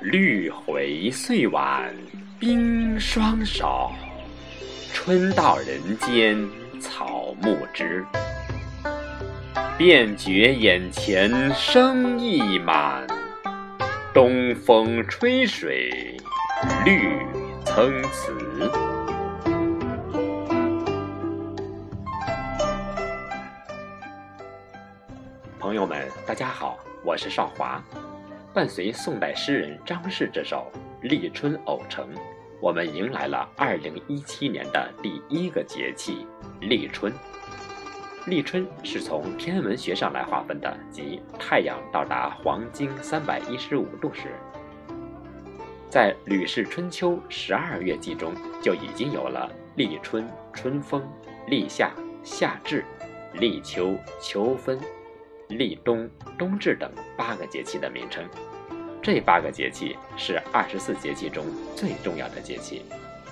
绿回岁晚冰霜少，春到人间草木知。便觉眼前生意满，东风吹水绿参差。朋友们，大家好，我是少华。伴随宋代诗人张氏这首《立春偶成》，我们迎来了二零一七年的第一个节气立春。立春是从天文学上来划分的，即太阳到达黄经三百一十五度时。在《吕氏春秋·十二月记》中就已经有了立春、春风、立夏、夏至、立秋、秋分。立冬、冬至等八个节气的名称，这八个节气是二十四节气中最重要的节气，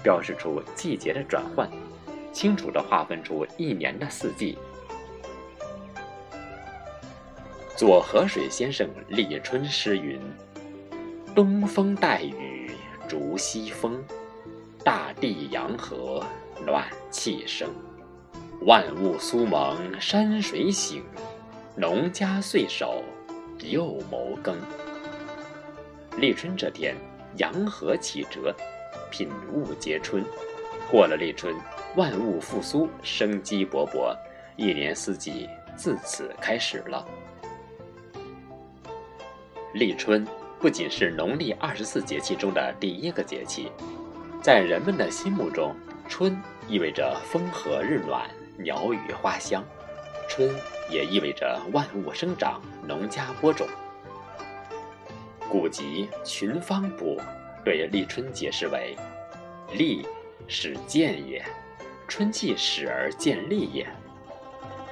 标示出季节的转换，清楚地划分出一年的四季。左河水先生立春诗云：“东风带雨逐西风，大地阳和暖气生，万物苏萌山水醒。”农家岁首又谋耕。立春这天，阳和启哲，品物皆春。过了立春，万物复苏，生机勃勃，一年四季自此开始了。立春不仅是农历二十四节气中的第一个节气，在人们的心目中，春意味着风和日暖，鸟语花香。春也意味着万物生长，农家播种。古籍《群芳补》对立春解释为：“立，始见也；春气始而见立也。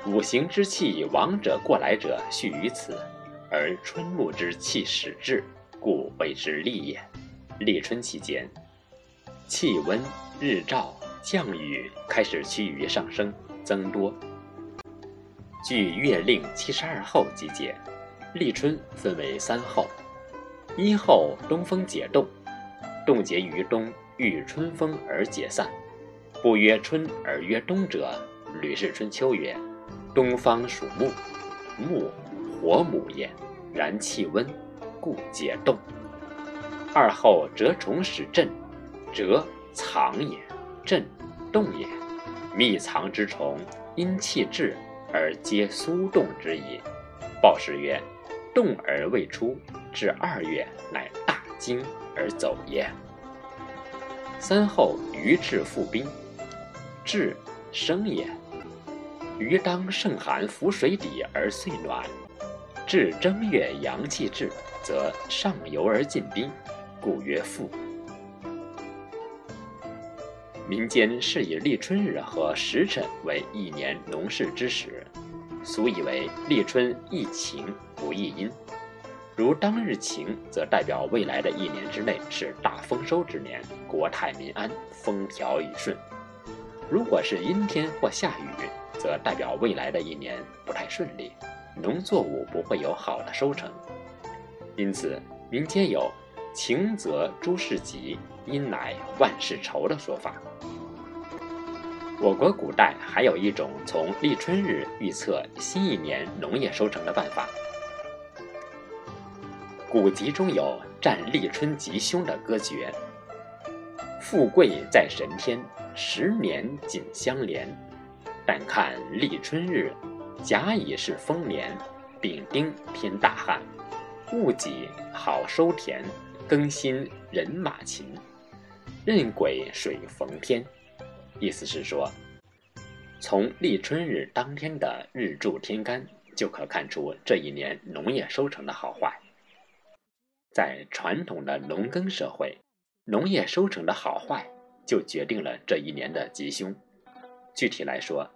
五行之气往者过来者续于此，而春木之气始至，故谓之立也。”立春期间，气温、日照、降雨开始趋于上升，增多。据《月令七十二候》集解，立春分为三候：一候东风解冻，冻结于冬，遇春风而解散。不曰春而曰冬者，《吕氏春秋》曰：“东方属木，木火母也，然气温，故解冻。”二候蛰虫始振，蛰藏也，振动也。密藏之虫，阴气至。而皆苏动之意。报时曰：“动而未出，至二月，乃大惊而走也。”三后鱼至复冰，至生也。鱼当盛寒浮水底而遂暖，至正月阳气至，则上游而进冰，故曰复。民间是以立春日和时辰为一年农事之时，俗以为立春易晴不易阴。如当日晴，则代表未来的一年之内是大丰收之年，国泰民安，风调雨顺；如果是阴天或下雨，则代表未来的一年不太顺利，农作物不会有好的收成。因此，民间有“晴则诸事吉，阴乃万事愁”的说法。我国古代还有一种从立春日预测新一年农业收成的办法。古籍中有占立春吉凶的歌诀：“富贵在神天，十年紧相连。但看立春日，甲乙是丰年，丙丁天大旱，戊己好收田，庚辛人马勤，壬癸水逢天。”意思是说，从立春日当天的日柱天干就可看出这一年农业收成的好坏。在传统的农耕社会，农业收成的好坏就决定了这一年的吉凶。具体来说，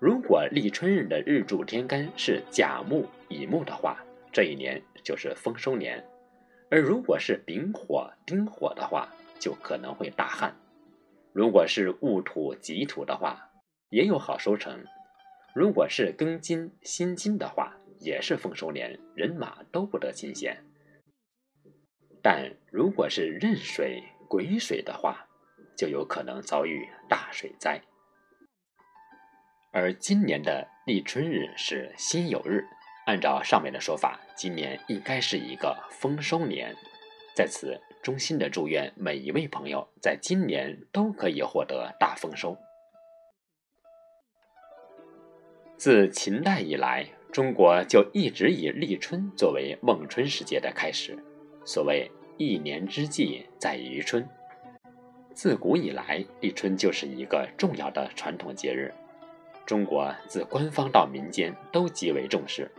如果立春日的日柱天干是甲木、乙木的话，这一年就是丰收年；而如果是丙火、丁火的话，就可能会大旱。如果是戊土、己土的话，也有好收成；如果是庚金、辛金的话，也是丰收年，人马都不得新鲜。但如果是壬水、癸水的话，就有可能遭遇大水灾。而今年的立春日是辛酉日，按照上面的说法，今年应该是一个丰收年。在此，衷心的祝愿每一位朋友在今年都可以获得大丰收。自秦代以来，中国就一直以立春作为孟春时节的开始。所谓“一年之计在于春”，自古以来，立春就是一个重要的传统节日。中国自官方到民间都极为重视。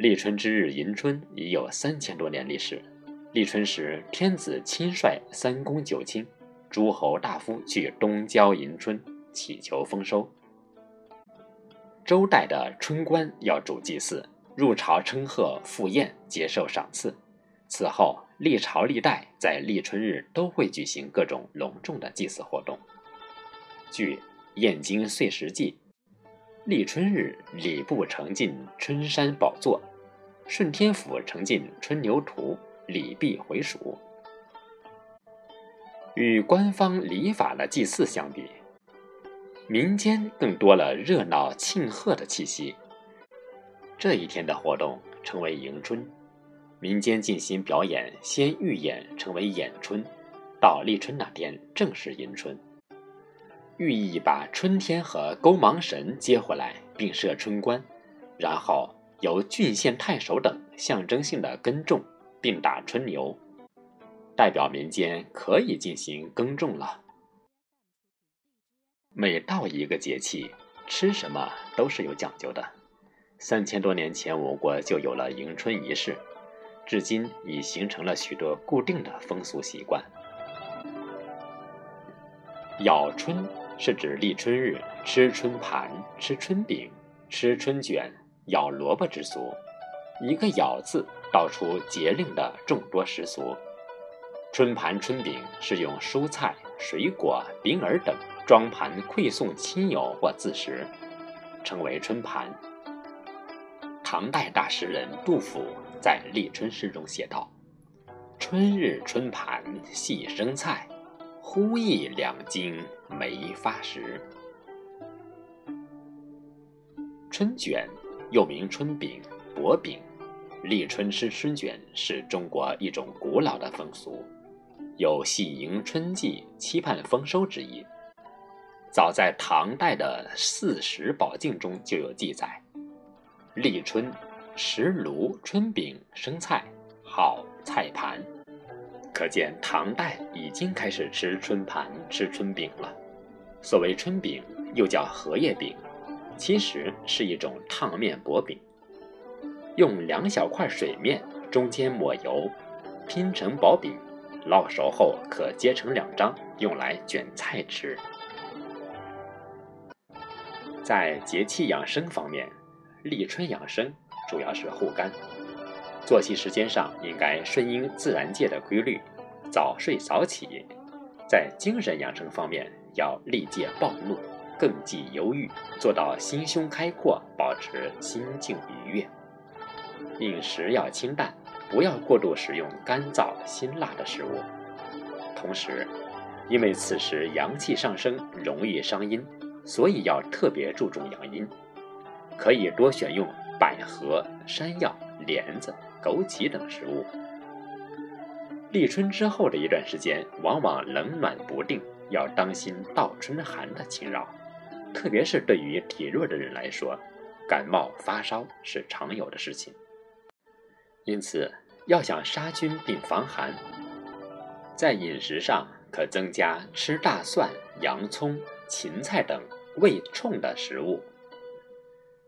立春之日迎春已有三千多年历史。立春时，天子亲率三公九卿、诸侯大夫去东郊迎春，祈求丰收。周代的春官要主祭祀，入朝称贺、赴宴、接受赏赐。此后，历朝历代在立春日都会举行各种隆重的祭祀活动。据《燕京岁时记》，立春日，礼部呈进春山宝座，顺天府呈进春牛图，礼毕回蜀。与官方礼法的祭祀相比，民间更多了热闹庆贺的气息。这一天的活动称为迎春，民间进行表演，先预演成为演春，到立春那天正式迎春。寓意把春天和勾芒神接回来，并设春官，然后由郡县太守等象征性的耕种，并打春牛，代表民间可以进行耕种了。每到一个节气，吃什么都是有讲究的。三千多年前，我国就有了迎春仪式，至今已形成了许多固定的风俗习惯。咬春。是指立春日吃春盘、吃春饼、吃春卷、咬萝卜之俗。一个“咬”字道出节令的众多习俗。春盘、春饼是用蔬菜、水果、饼饵等装盘馈送亲友或自食，称为春盘。唐代大诗人杜甫在立春诗中写道：“春日春盘细生菜。”忽忆两京没发时。春卷又名春饼、薄饼，立春吃春卷是中国一种古老的风俗，有喜迎春季、期盼丰收之意。早在唐代的《四时宝镜》中就有记载：立春食炉春饼生菜，好菜盘。可见唐代已经开始吃春盘、吃春饼了。所谓春饼，又叫荷叶饼，其实是一种烫面薄饼，用两小块水面，中间抹油，拼成薄饼，烙熟后可揭成两张，用来卷菜吃。在节气养生方面，立春养生主要是护肝。作息时间上应该顺应自然界的规律，早睡早起。在精神养生方面，要力戒暴怒，更忌忧郁，做到心胸开阔，保持心境愉悦。饮食要清淡，不要过度食用干燥辛辣的食物。同时，因为此时阳气上升，容易伤阴，所以要特别注重养阴。可以多选用百合、山药、莲子。枸杞等食物。立春之后的一段时间，往往冷暖不定，要当心倒春寒的侵扰。特别是对于体弱的人来说，感冒发烧是常有的事情。因此，要想杀菌并防寒，在饮食上可增加吃大蒜、洋葱、芹菜等味冲的食物。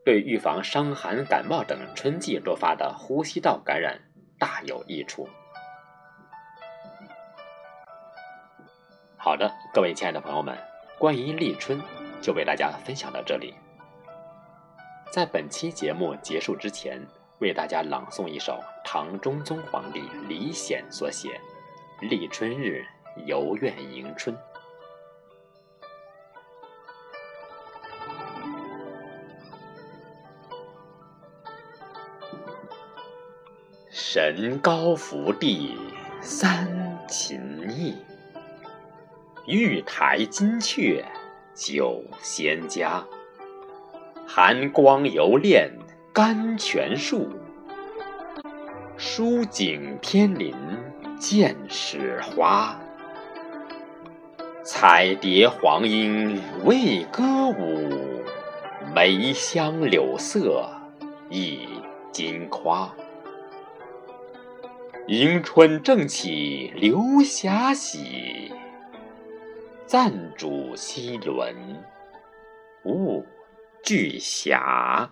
对预防伤寒感冒等春季多发的呼吸道感染大有益处。好的，各位亲爱的朋友们，关于立春就为大家分享到这里。在本期节目结束之前，为大家朗诵一首唐中宗皇帝李显所写《立春日游苑迎春》。神高福地三秦意，玉台金阙酒仙家。寒光犹恋甘泉树，疏景天林见始花。彩蝶黄莺为歌舞，梅香柳色一金夸。迎春正起流霞喜，暂主西轮勿惧霞。